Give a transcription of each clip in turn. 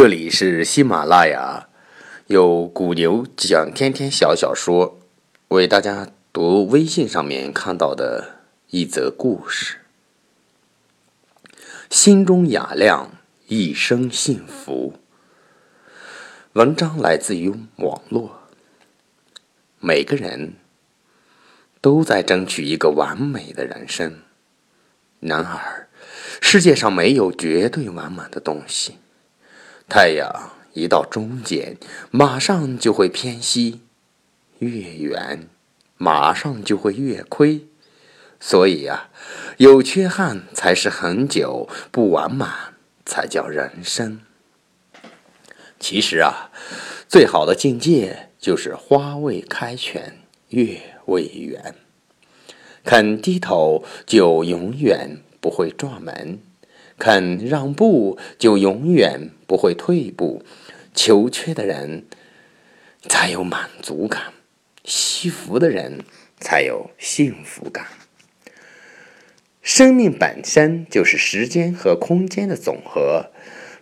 这里是喜马拉雅，有古牛讲天天小小说为大家读微信上面看到的一则故事。心中雅亮，一生幸福。文章来自于网络。每个人都在争取一个完美的人生，然而世界上没有绝对完满的东西。太阳一到中间，马上就会偏西；越圆，马上就会越亏。所以呀，有缺憾才是恒久，不完满才叫人生。其实啊，最好的境界就是花未开全，月未圆。肯低头，就永远不会撞门。肯让步，就永远不会退步。求缺的人才有满足感，惜福的人才有幸福感。生命本身就是时间和空间的总和，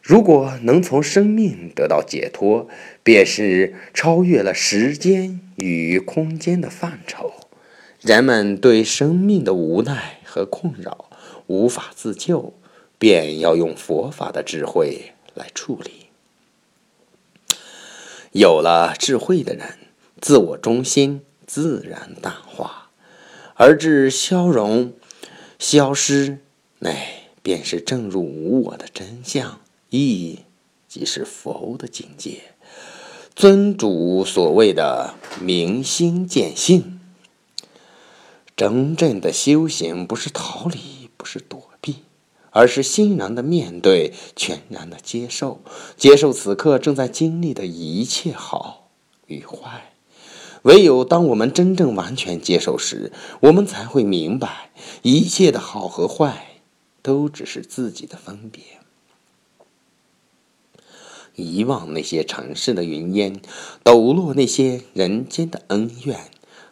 如果能从生命得到解脱，便是超越了时间与空间的范畴。人们对生命的无奈和困扰，无法自救。便要用佛法的智慧来处理。有了智慧的人，自我中心自然淡化，而至消融、消失，乃便是正入无我的真相，亦即是佛的境界。尊主所谓的明心见性，真正的修行不是逃离，不是躲。而是欣然的面对，全然的接受，接受此刻正在经历的一切好与坏。唯有当我们真正完全接受时，我们才会明白，一切的好和坏，都只是自己的分别。遗忘那些尘世的云烟，抖落那些人间的恩怨。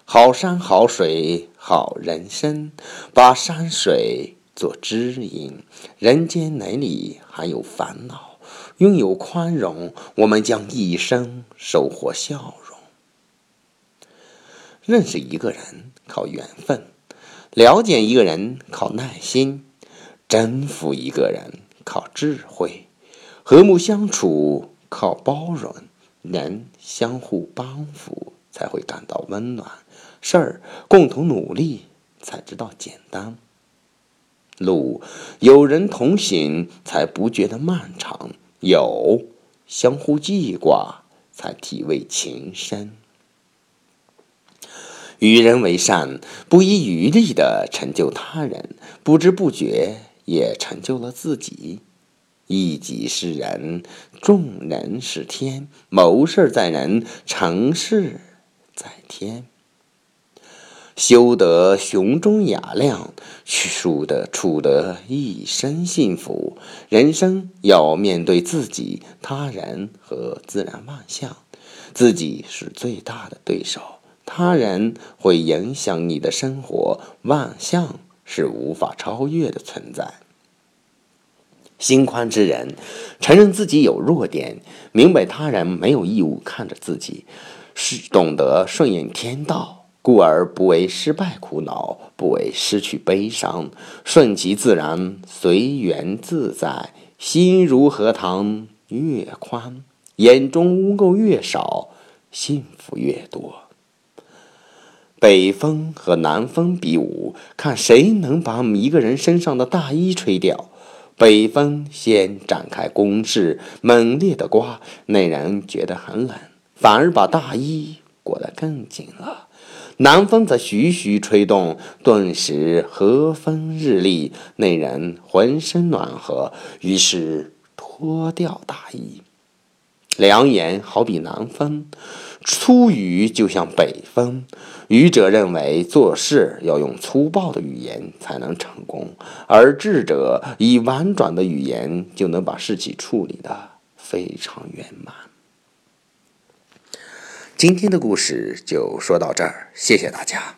好山好水好人生，把山水。做知音，人间哪里还有烦恼？拥有宽容，我们将一生收获笑容。认识一个人靠缘分，了解一个人靠耐心，征服一个人靠智慧，和睦相处靠包容，人相互帮扶才会感到温暖，事儿共同努力才知道简单。路有人同行，才不觉得漫长；有相互记挂，才体味情深。与人为善，不遗余力的成就他人，不知不觉也成就了自己。一己是人，众人是天。谋事在人，成事在天。修得胸中雅量，处得处得一生幸福。人生要面对自己、他人和自然万象，自己是最大的对手，他人会影响你的生活，万象是无法超越的存在。心宽之人，承认自己有弱点，明白他人没有义务看着自己，是懂得顺应天道。故而不为失败苦恼，不为失去悲伤，顺其自然，随缘自在，心如荷塘越宽，眼中污垢越少，幸福越多。北风和南风比武，看谁能把一个人身上的大衣吹掉。北风先展开攻势，猛烈的刮，那人觉得很冷，反而把大衣裹得更紧了。南风则徐徐吹动，顿时和风日丽，那人浑身暖和，于是脱掉大衣。良言好比南风，粗语就像北风。愚者认为做事要用粗暴的语言才能成功，而智者以婉转的语言就能把事情处理的非常圆满。今天的故事就说到这儿，谢谢大家。